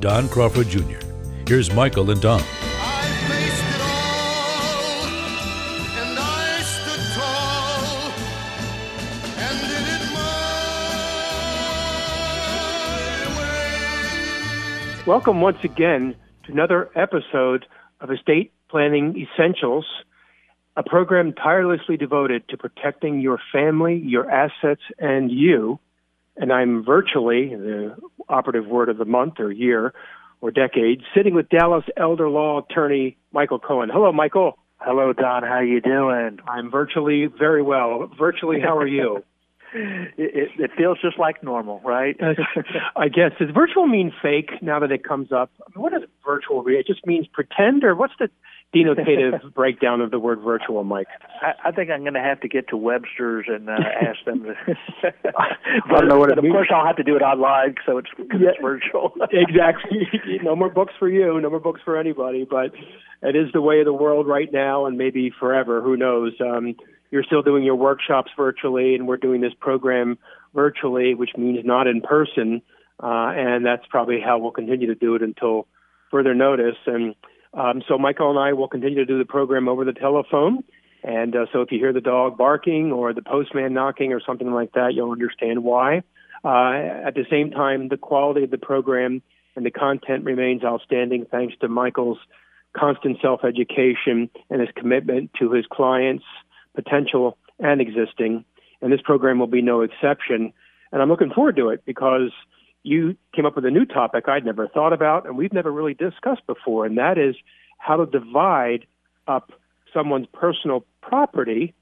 Don Crawford Jr. Here's Michael and Don. Welcome once again to another episode of Estate Planning Essentials, a program tirelessly devoted to protecting your family, your assets, and you and I'm virtually the operative word of the month or year or decade, sitting with Dallas elder law attorney Michael Cohen. Hello, Michael. Hello, Don. How are you doing? I'm virtually very well. Virtually, how are you? it, it, it feels just like normal, right? I guess. Does virtual mean fake now that it comes up? I mean, what does virtual mean? It just means pretend, or what's the denotative breakdown of the word virtual, Mike? I, I think I'm going to have to get to Webster's and uh, ask them. To I don't know what it of means. course, I'll have to do it online, so it's, cause Yeah. it's virtual. exactly. no more books for you. No more books for anybody. But it is the way of the world right now, and maybe forever. Who knows? Um, you're still doing your workshops virtually, and we're doing this program virtually, which means not in person. Uh, and that's probably how we'll continue to do it until further notice. And um, so Michael and I will continue to do the program over the telephone. And uh, so if you hear the dog barking or the postman knocking or something like that, you'll understand why. Uh, at the same time, the quality of the program and the content remains outstanding thanks to Michael's constant self education and his commitment to his clients, potential and existing. And this program will be no exception. And I'm looking forward to it because you came up with a new topic I'd never thought about and we've never really discussed before, and that is how to divide up someone's personal property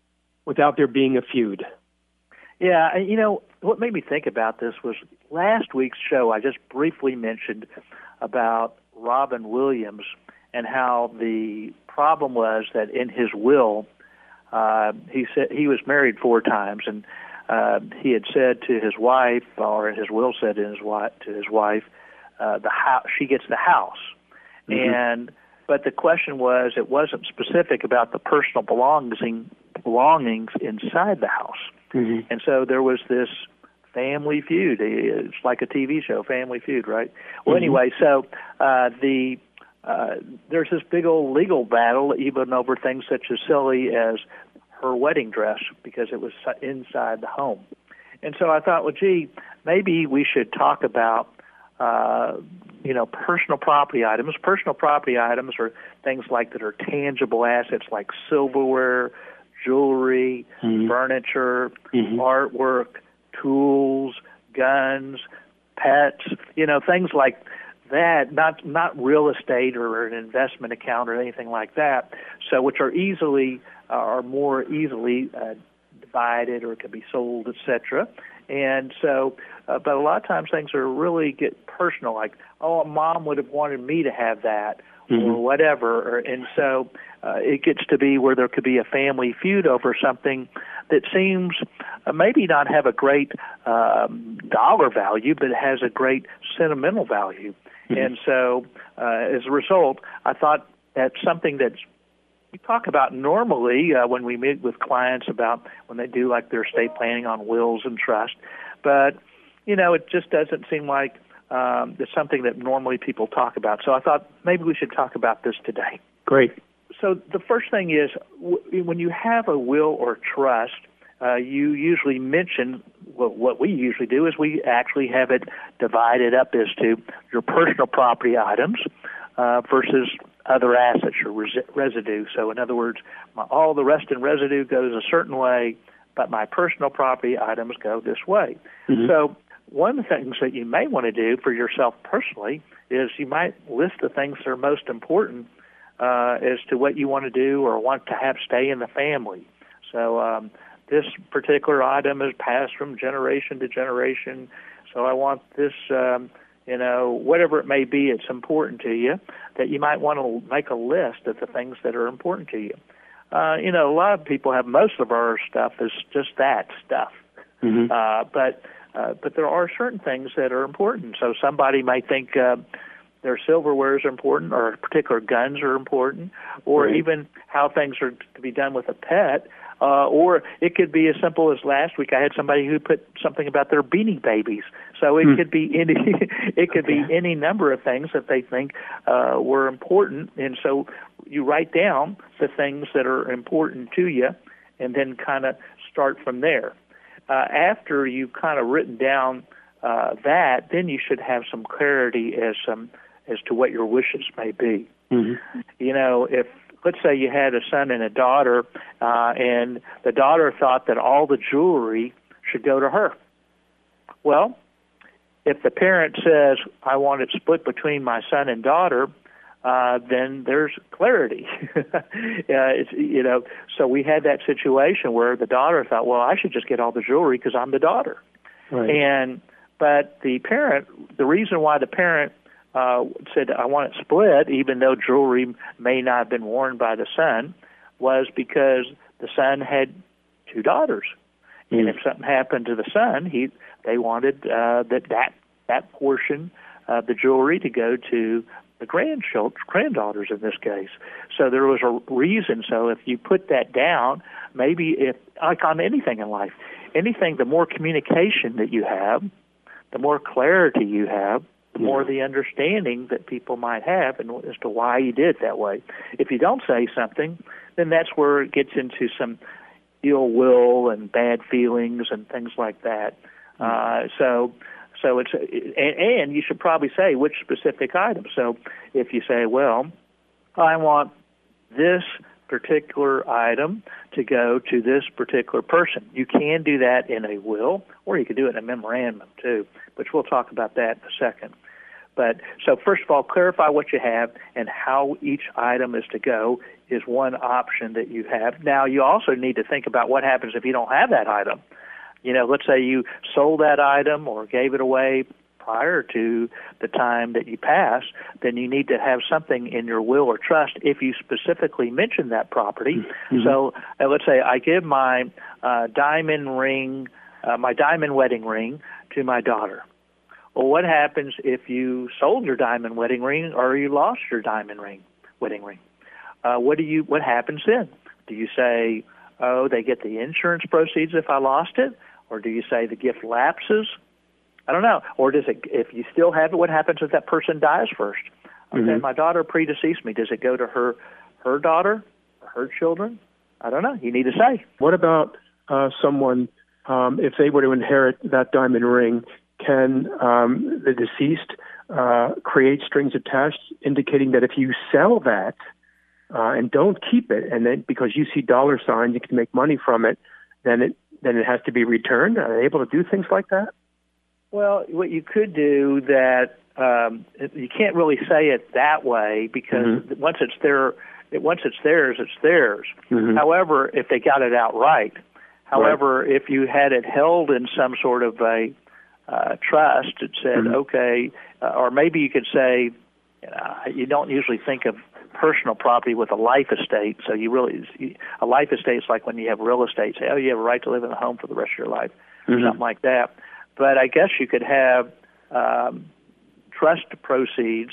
without there being a feud. Yeah, you know what made me think about this was last week's show. I just briefly mentioned about Robin Williams and how the problem was that in his will, uh, he said he was married four times, and uh, he had said to his wife, or his will said to his wife, to his wife, uh, the house she gets the house, and but the question was it wasn't specific about the personal belongings belongings inside the house. Mm-hmm. And so there was this family feud. It's like a TV show, Family Feud, right? Well, Mhm. anyway, so uh, the uh, there's this big old legal battle, even over things such as silly as her wedding dress because it was inside the home. And so I thought, well, gee, maybe we should talk about, uh, you know, personal property items. Personal property items are things like that are tangible assets like silverware, jewelry, Mhm. furniture, Mhm. artwork, tools, guns, pets, you know, things like that, not not real estate or an investment account or anything like that. So which are easily are more easily uh, divided or can be sold, etc. And so, uh, but a lot of times things are really get personal, like oh, mom would have wanted me to have that or Mhm. whatever, or, and so uh, it gets to be where there could be a family feud over something that seems uh, maybe not have a great um, dollar value, but has a great sentimental value. Mhm. And so, uh, as a result, I thought that's something that's we talk about normally uh, when we meet with clients about when they do like their estate planning on wills and trust, but you know it just doesn't seem like um, it's something that normally people talk about. So I thought maybe we should talk about this today. Great. So the first thing is w- when you have a will or trust, uh, you usually mention well, what we usually do is we actually have it divided up as to your personal property items uh, versus other assets or res- residue. So in other words, my, all the rest and residue goes a certain way, but my personal property items go this way. Mhm. So one of the things that you may want to do for yourself personally is you might list the things that are most important uh, as to what you want to do or want to have stay in the family. So um, this particular item is passed from generation to generation. So I want this um, you know, whatever it may be, it's important to you. That you might want to make a list of the things that are important to you. Uh, you know, a lot of people have most of our stuff is just that stuff. Mm-hmm. Uh, but uh, but there are certain things that are important. So somebody might think uh, their silverware is important, or particular guns are important, or right. even how things are to be done with a pet. Uh, or it could be as simple as last week I had somebody who put something about their beanie babies. So it mm. could be any it could okay. be any number of things that they think uh, were important, and so you write down the things that are important to you, and then kind of start from there. Uh, after you've kind of written down uh, that, then you should have some clarity as um, as to what your wishes may be. Mm-hmm. You know, if let's say you had a son and a daughter, uh, and the daughter thought that all the jewelry should go to her. Well, if the parent says, I want it split between my son and daughter, uh, then there's clarity. uh, it's, you know, so we had that situation where the daughter thought, well, I should just get all the jewelry because I'm the daughter. Right. And but the parent, the reason why the parent uh, said, I want it split, even though jewelry may not have been worn by the son, was because the son had two daughters. Mm. And if something happened to the son, he they wanted uh, that that that portion of the jewelry to go to the grandchildren, granddaughters in this case. So there was a reason. So if you put that down, maybe if like on anything in life, anything, the more communication that you have, the more clarity you have, more the understanding that people might have and as to why you did it that way. If you don't say something, then that's where it gets into some ill will and bad feelings and things like that. Mm-hmm. Uh, so, so it's and, and you should probably say which specific item. So, if you say, "Well, I want this particular item to go to this particular person," you can do that in a will, or you could do it in a memorandum too. Which we'll talk about that in a second. But so first of all, clarify what you have and how each item is to go is one option that you have. Now you also need to think about what happens if you don't have that item. You know, let's say you sold that item or gave it away prior to the time that you pass, then you need to have something in your will or trust if you specifically mention that property. Mm-hmm. So uh, let's say I give my uh, diamond ring, uh, my diamond wedding ring to my daughter. Well, what happens if you sold your diamond wedding ring or you lost your diamond ring, wedding ring? Uh, what do you? What happens then? Do you say, "Oh, they get the insurance proceeds if I lost it," or do you say the gift lapses? I don't know. Or does it? If you still have it, what happens if that person dies first? Okay, mm-hmm. my daughter predeceased me. Does it go to her, her daughter, or her children? I don't know. You need to say. What about uh, someone um, if they were to inherit that diamond ring can um, the deceased uh, create strings attached, indicating that if you sell that uh, and don't keep it, and then because you see dollar signs, you can make money from it, then it then it has to be returned. Are they able to do things like that? Well, what you could do that um, you can't really say it that way because mm-hmm. once it's there, once it's theirs, it's theirs. Mm-hmm. However, if they got it outright, however, right. if you had it held in some sort of a uh, trust that said, mm-hmm. okay, uh, or maybe you could say, uh, you don't usually think of personal property with a life estate. So you really, a life estate is like when you have real estate. Say, oh, you have a right to live in a home for the rest of your life, mm-hmm. or something like that. But I guess you could have um, trust proceeds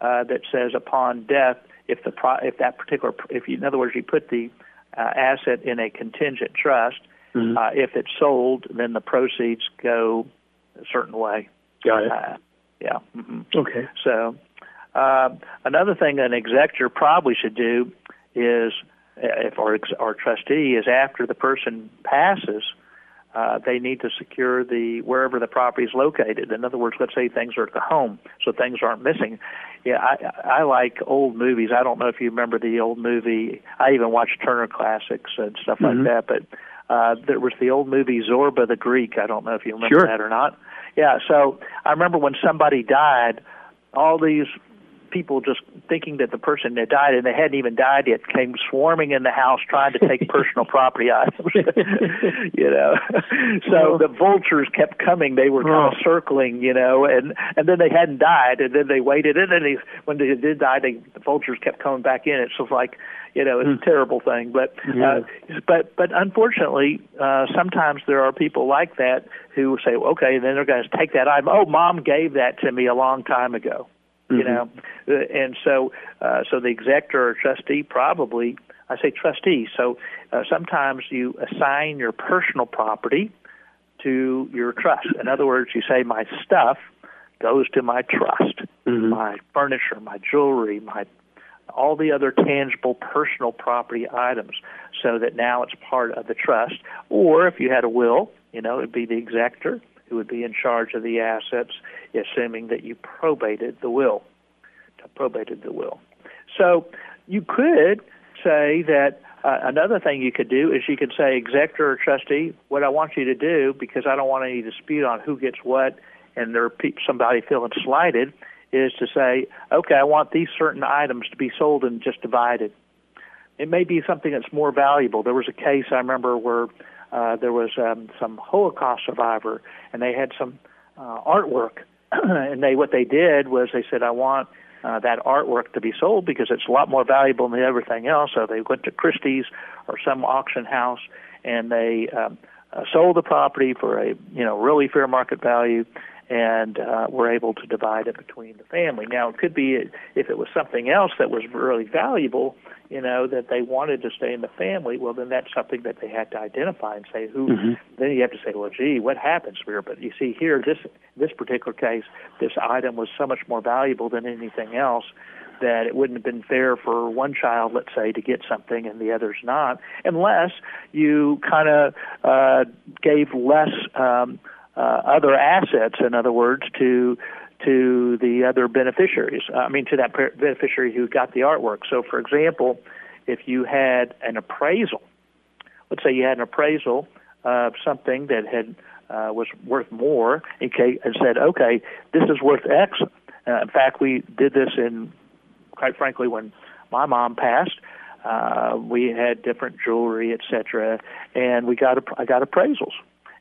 uh, that says upon death, if the pro- if that particular, if you, in other words, you put the uh, asset in a contingent trust. Mm-hmm. Uh, if it's sold, then the proceeds go a certain way. Got it. Uh, yeah. Mm-hmm. Okay. So uh, another thing an executor probably should do is, if our, our trustee is after the person passes, uh, they need to secure the wherever the property is located. In other words, let's say things are at the home, so things aren't missing. Yeah, I, I like old movies. I don't know if you remember the old movie. I even watched Turner Classics and stuff mm-hmm. like that. But uh, there was the old movie Zorba the Greek. I don't know if you remember sure. that or not. Yeah, so I remember when somebody died, all these people just thinking that the person had died and they hadn't even died yet came swarming in the house trying to take personal property items. you know, so the vultures kept coming. They were kind of circling, you know, and and then they hadn't died, and then they waited, and then they, when they did die, they, the vultures kept coming back in. It's of like you know it's a terrible thing but uh, but but unfortunately uh sometimes there are people like that who say okay then they're going to take that item. Oh mom gave that to me a long time ago mm-hmm. you know? Uh, and so uh, so the executor or trustee probably I say trustee so uh, sometimes you assign your personal property to your trust. In other words you say my stuff goes to my trust mm-hmm. my furniture my jewelry my all the other tangible personal property items so that now it's part of the trust or if you had a will you know it'd be the executor who would be in charge of the assets, assuming that you probated the will. Probated the will. So you could say that uh, another thing you could do is you could say, executor or trustee, what I want you to do, because I don't want any dispute on who gets what, and there somebody feeling slighted, is to say, okay, I want these certain items to be sold and just divided. It may be something that's more valuable. There was a case I remember where uh, there was um, some Holocaust survivor, and they had some uh, artwork, and they what they did was they said, I want uh, that artwork to be sold because it's a lot more valuable than everything else. So they went to Christie's or some auction house, and they um, uh, sold the property for a you know really fair market value and uh, were able to divide it between the family. Now, it could be if it was something else that was really valuable, you know, that they wanted to stay in the family. Well, then that's something that they had to identify and say who. Mm-hmm. Then you have to say, well, gee, what happens here? But you see here, this this particular case, this item was so much more valuable than anything else that it wouldn't have been fair for one child, let's say, to get something and the others not, unless you kind of uh, gave less. Um, uh, other assets, in other words, to to the other beneficiaries. I mean, to that beneficiary who got the artwork. So, for example, if you had an appraisal, let's say you had an appraisal of something that had uh, was worth more, okay, and said, okay, this is worth X. Uh, in fact, we did this in, quite frankly, when my mom passed. Uh, we had different jewelry, etc., and we got I got appraisals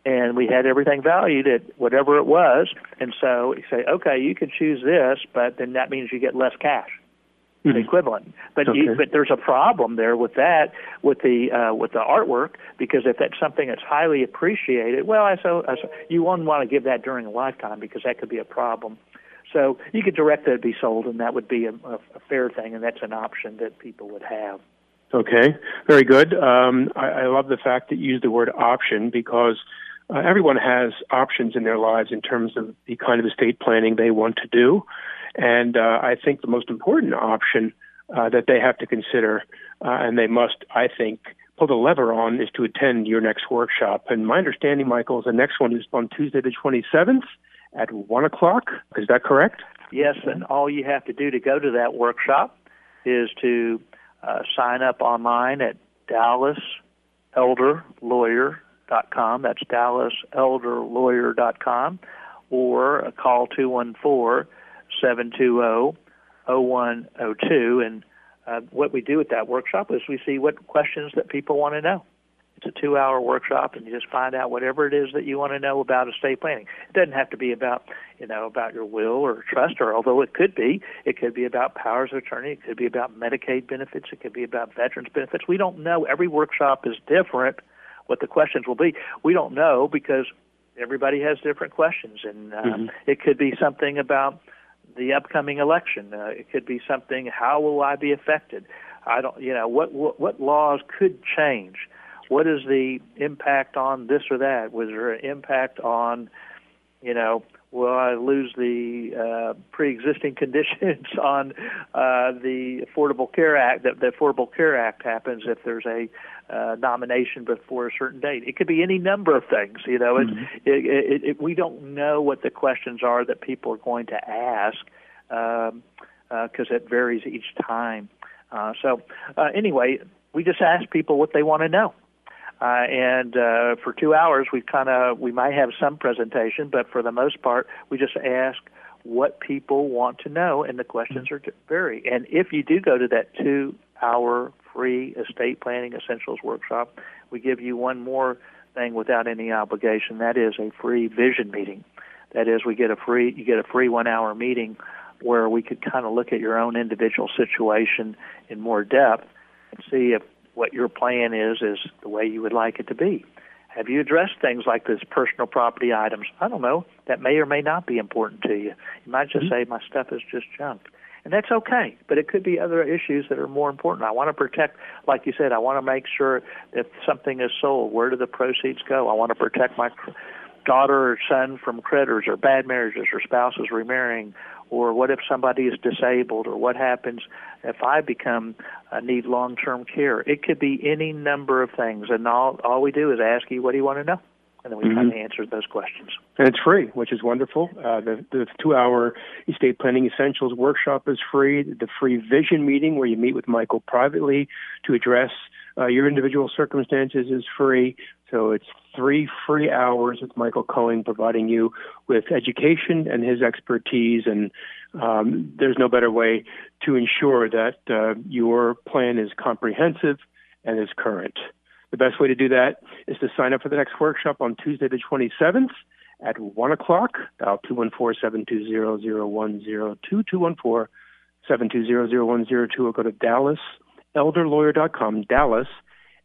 and we had everything valued at whatever it was. And so you say, okay, you can choose this, but then that means you get less cash. Mm-hmm. equivalent. But okay. you, but there's a problem there with that with the uh, with the artwork because if that's something that's highly appreciated, well, I so, I so you wouldn't want to give that during a lifetime because that could be a problem. So you could direct that it be sold, and that would be a, a, a fair thing, and that's an option that people would have. Okay, very good. Um, I, I love the fact that you used the word option because uh, everyone has options in their lives in terms of the kind of estate planning they want to do. And uh, I think the most important option uh, that they have to consider, uh, and they must, I think, pull the lever on, is to attend your next workshop. And my understanding, Michael, is the next one is on Tuesday the 27th at 1 o'clock. Is that correct? Yes, and all you have to do to go to that workshop is to uh, sign up online at Dallas Elder Lawyer dot com. That's DallasElderLawyer.com, or call two one four seven two zero zero one zero two. And uh, what we do at that workshop is we see what questions that people want to know. It's a two-hour workshop, and you just find out whatever it is that you want to know about estate planning. It doesn't have to be about, you know, about your will or trust, or although it could be, it could be about powers of attorney. It could be about Medicaid benefits. It could be about veterans benefits. We don't know. Every workshop is different what the questions will be. We don't know because everybody has different questions, and uh, mm-hmm. it could be something about the upcoming election. Uh, it could be something: how will I be affected? I don't, you know, what what, what laws could change? What is the impact on this or that? Was there an impact on, you know, will I lose the uh, pre-existing conditions on uh, the Affordable Care Act? That the Affordable Care Act happens if there's a uh, nomination before a certain date. It could be any number of things. You know, mm-hmm. it, it, it, it, we don't know what the questions are that people are going to ask because um, uh, it varies each time. Uh, so uh, anyway, we just ask people what they want to know. Uh, and uh, for two hours, we kind of we might have some presentation, but for the most part, we just ask what people want to know, and the questions are vary. And if you do go to that two-hour free estate planning essentials workshop, we give you one more thing without any obligation. That is a free vision meeting. That is, we get a free you get a free one-hour meeting where we could kind of look at your own individual situation in more depth and see if what your plan is is the way you would like it to be. Have you addressed things like this personal property items? I don't know. That may or may not be important to you. You might just mm-hmm. say, my stuff is just junk. And that's okay, but it could be other issues that are more important. I want to protect, like you said, I want to make sure that something is sold. Where do the proceeds go? I want to protect my daughter or son from creditors or bad marriages or spouses remarrying or what if somebody is disabled or what happens if I become uh, need long-term care. It could be any number of things, and all all we do is ask you, what do you want to know? And then we mm-hmm. kind of answer those questions. And it's free, which is wonderful. Uh, the the two-hour estate planning essentials workshop is free. The free vision meeting, where you meet with Michael privately to address uh, your individual circumstances, is free. So it's three free hours with Michael Cohen providing you with education and his expertise. And um, there's no better way to ensure that uh, your plan is comprehensive and is current. The best way to do that is to sign up for the next workshop on Tuesday, the 27th at 1 o'clock. Dial 214 720 0102, 214 720 0102, or go to DallasElderLawyer.com, Dallas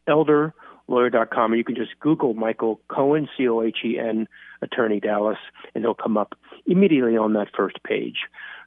elderlawyer.com, or you can just Google Michael Cohen, C O H E N, Attorney Dallas, and he'll come up immediately on that first page.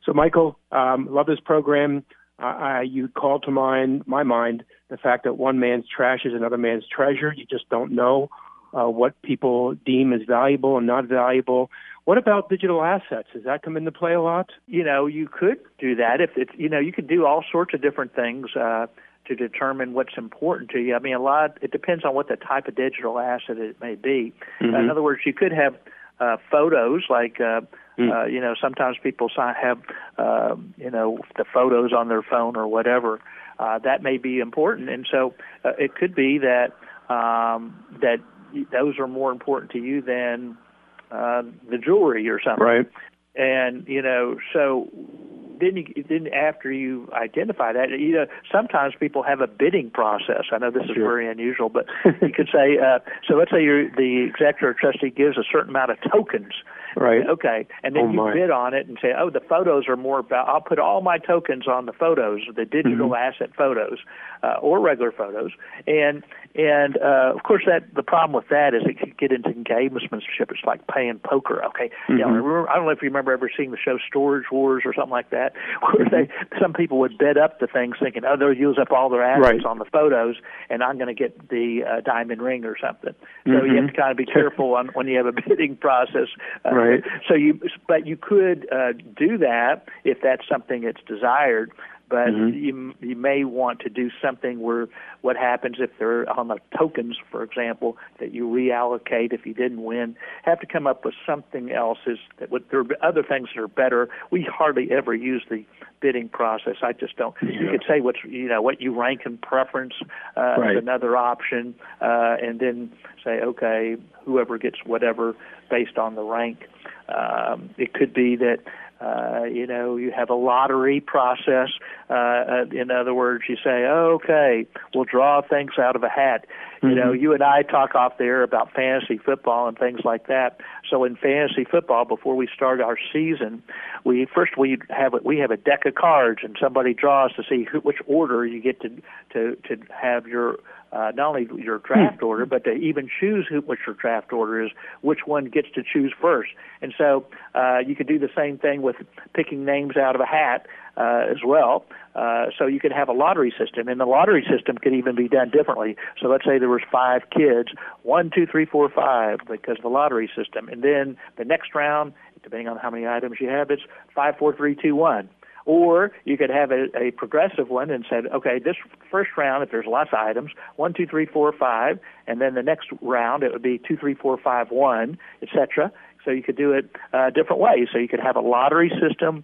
So, Michael, um, love this program. Uh, you called to mind my mind the fact that one man's trash is another man's treasure. You just don't know uh, what people deem as valuable and not valuable. What about digital assets? Does that come into play a lot? You know, you could do that if it's you know you could do all sorts of different things. Uh, to determine what's important to you. I mean, a lot. It depends on what the type of digital asset it may be. Mm-hmm. in other words, you could have uh, photos like. Uh, Mm. Uh, you know, sometimes people have, uh, you know, the photos on their phone or whatever. Uh, that may be important, and so uh, it could be that um, that those are more important to you than uh, the jewelry or something. Right. And you know, so then you, then after you identify that, you know, sometimes people have a bidding process. I know this is sure. very unusual, but you could say, uh, so let's say you're, the executor or trustee gives a certain amount of tokens. Right. Okay. And then oh, you my. bid on it and say, oh, the photos are more about, I'll put all my tokens on the photos, the digital mm-hmm. asset photos, uh, or regular photos. And, and uh, of course, that the problem with that is it can get into gamesmanship. It's like playing poker. Okay, mm-hmm. you know, remember, I don't know if you remember ever seeing the show Storage Wars or something like that, where mm-hmm. they some people would bid up the things thinking, oh, they'll use up all their assets right. on the photos, and I'm going to get the uh, diamond ring or something. So mm-hmm. you have to kind of be careful on when you have a bidding process. Uh, right. So you, but you could uh, do that if that's something that's desired but mm-hmm. you you may want to do something where what happens if they're on the tokens, for example, that you reallocate if you didn't win. Have to come up with something else. Is that what, there are other things that are better. We hardly ever use the bidding process. I just don't. Yeah. You could say what's you know what you rank in preference uh, right. as another option, uh, and then say okay, whoever gets whatever based on the rank. Um, it could be that uh, you know, you have a lottery process. Uh, uh, in other words, you say, okay, we'll draw things out of a hat. Mm-hmm. You know, mm-hmm. you and I talk off there about fantasy football and things like that. So in fantasy football, before we start our season, we first we have a, we have a deck of cards, and somebody draws to see who, which order you get to to to have your uh, not only your draft hmm. order, but to even choose who, what your draft order is, which one gets to choose first. And so uh, you could do the same thing with picking names out of a hat uh, as well. Uh, so you could have a lottery system, and the lottery system could even be done differently. So let's say there was five kids, one, two, three, four, five, because of the lottery system, and then the next round, depending on how many items you have, it's five, four, three, two, one. Or you could have a, a progressive one and said, okay, this first round, if there's lots of items, one, two, three, four, five, and then the next round it would be two, three, four, five, one, etc. So you could do it uh, different ways. So you could have a lottery system,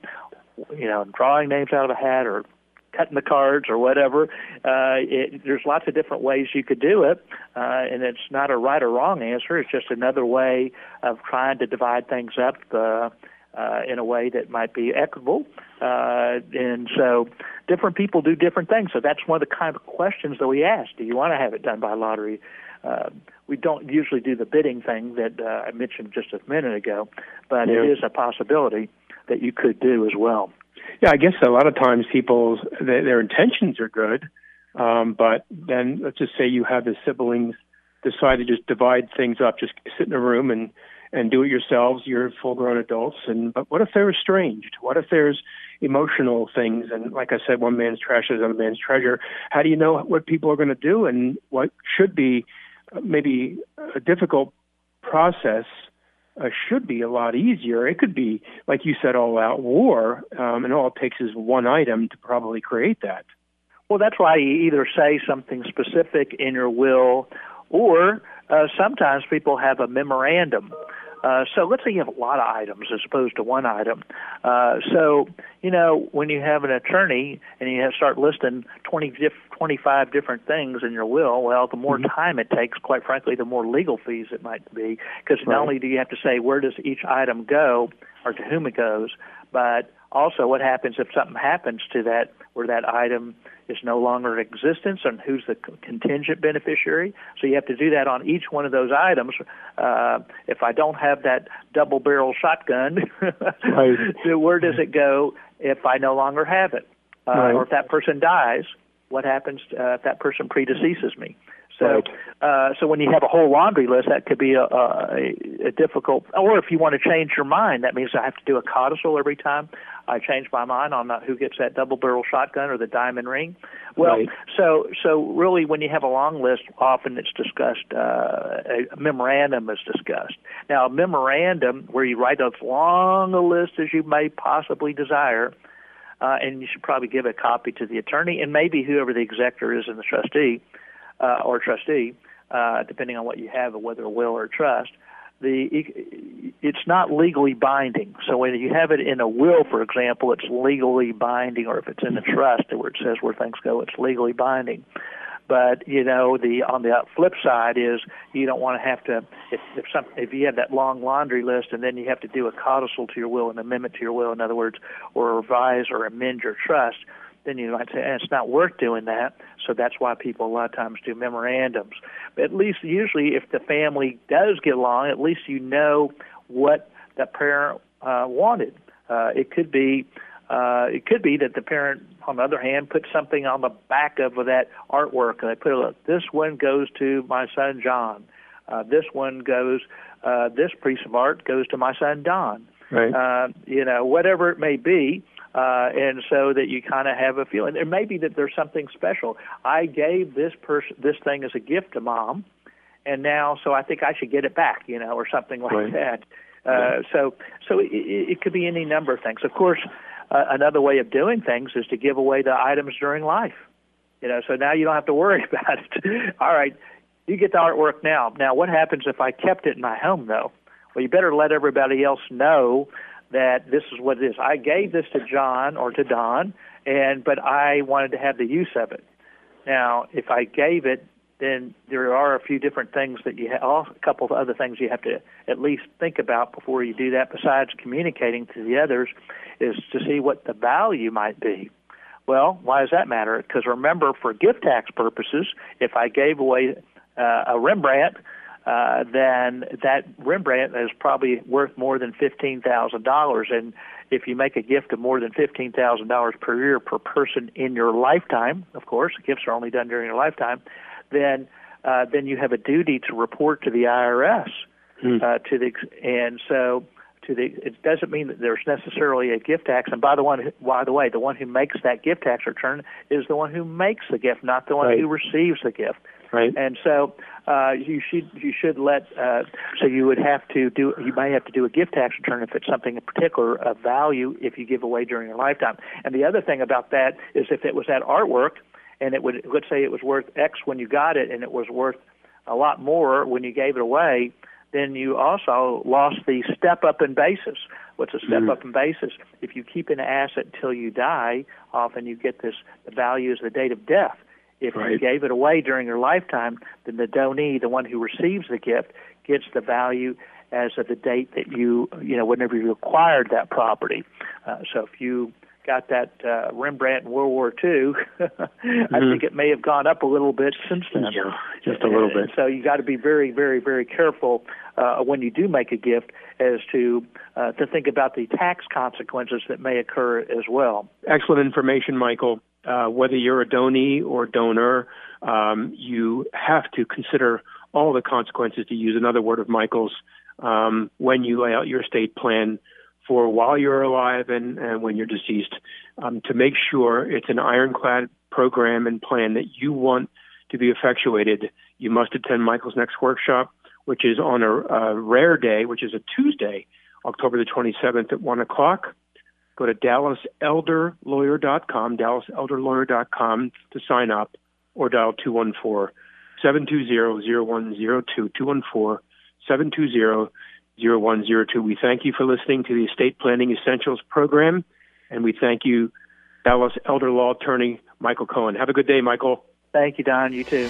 you know, drawing names out of a hat or cutting the cards or whatever. Uh, it, there's lots of different ways you could do it, uh, and it's not a right or wrong answer. It's just another way of trying to divide things up. Uh, uh, in a way that might be equitable. Uh, and so different people do different things. So that's one of the kind of questions that we ask. Do you want to have it done by lottery? Uh, we don't usually do the bidding thing that uh, I mentioned just a minute ago, but yeah. it is a possibility that you could do as well. Yeah, I guess a lot of times people's their, their intentions are good, um, but then let's just say you have the siblings decide to just divide things up, just sit in a room and and do it yourselves. You're full grown adults, and but what if they're estranged? What if there's emotional things? And like I said, one man's trash is another man's treasure. How do you know what people are going to do and what should be maybe a difficult process? Uh, should be a lot easier. It could be, like you said, all out war, um, and all it takes is one item to probably create that. Well, that's why you either say something specific in your will, or uh, sometimes people have a memorandum uh, so let's say you have a lot of items as opposed to one item. Uh, so you know when you have an attorney and you have start listing 20 diff- 25 different things in your will, well, the more mm-hmm. time it takes, quite frankly, the more legal fees it might be. Because right. not only do you have to say where does each item go or to whom it goes, but also what happens if something happens to that where that item is no longer in existence and who's the contingent beneficiary. So you have to do that on each one of those items. Uh, if I don't have that double barrel shotgun, right. where does it go if I no longer have it? Uh, right. Or if that person dies, what happens uh, if that person predeceases me? So, uh, so when you have a whole laundry list, that could be a, a, a difficult. Or if you want to change your mind, that means I have to do a codicil every time I changed my mind on who gets that double barrel shotgun or the diamond ring. Well, right. so so really, when you have a long list, often it's discussed. Uh, a memorandum is discussed. Now, a memorandum where you write as long a list as you may possibly desire. Uh, and you should probably give a copy to the attorney and maybe whoever the executor is in the trustee uh, or trustee, uh, depending on what you have, whether a will or a trust. The it's not legally binding. So when you have it in a will, for example, it's legally binding, or if it's in a mm-hmm. trust where it says where things go, it's legally binding. But you know, the on the flip side is you don't want to have to if if some if you have that long laundry list and then you have to do a codicil to your will, an amendment to your will, in other words, or revise or amend your trust then you might say, eh, it's not worth doing that. So that's why people a lot of times do memorandums. But at least usually, if the family does get along, at least you know what the parent uh, wanted. Uh, it could be. Uh, it could be that the parent, on the other hand, put something on the back of that artwork, and they put a, this one goes to my son John. Uh, this one goes. Uh, this piece of art goes to my son Don. Right. Uh, you know, whatever it may be uh, and so that you kind of have a feeling. It may be that there's something special. I gave this person this thing as a gift to mom, and now so I think I should get it back, you know, or something like right. that. Uh, so so it, it could be any number of things. Of course, uh, another way of doing things is to give away the items during life. You know, so now you don't have to worry about it. All right, you get the artwork now. Now, what happens if I kept it in my home though? Well, you better let everybody else know that this is what it is. I gave this to John or to Don, and but I wanted to have the use of it. Now, if I gave it, then there are a few different things that you have, a couple of other things you have to at least think about before you do that. Besides communicating to the others, is to see what the value might be. Well, why does that matter? Because remember, for gift tax purposes, if I gave away uh, a Rembrandt uh, then that Rembrandt is probably worth more than fifteen thousand dollars. And if you make a gift of more than fifteen thousand dollars per year per person in your lifetime, of course, gifts are only done during your lifetime, then uh, then you have a duty to report to the IRS. Hmm. Uh, to the and so to the it doesn't mean that there's necessarily a gift tax. And by the one, by the way, the one who makes that gift tax return is the one who makes the gift, not the one right. who receives the gift. Right. And so uh, you should you should let uh, so you would have to do you may have to do a gift tax return if it's something in particular of value if you give away during your lifetime. And the other thing about that is if it was that artwork and it would let's say it was worth X when you got it and it was worth a lot more when you gave it away, then you also lost the step up in basis. What's a step mm. up in basis? If you keep an asset until you die, often you get this the value is the date of death. If right. you gave it away during your lifetime, then the donee, the one who receives the gift, gets the value as of the date that you, you know, whenever you acquired that property. Uh, so if you got that uh, Rembrandt in World War II, mm-hmm. I think it may have gone up a little bit since then. Yeah, just a little bit. So you got to be very, very, very careful uh, when you do make a gift as to uh, to think about the tax consequences that may occur as well. Excellent information, Michael. Uh, whether you're a donee or donor, um, you have to consider all the consequences, to use another word of Michael's, um, when you lay out your estate plan for while you're alive and, and when you're deceased, um, to make sure it's an ironclad program and plan that you want to be effectuated. You must attend Michael's next workshop, which is on a, a rare day, which is a Tuesday, October the 27th at 1 o'clock. Go to DallasElderLawyer.com, DallasElderLawyer.com to sign up or dial 214 720 0102. 214 720 0102. We thank you for listening to the Estate Planning Essentials program, and we thank you, Dallas Elder Law Attorney Michael Cohen. Have a good day, Michael. Thank you, Don. You too.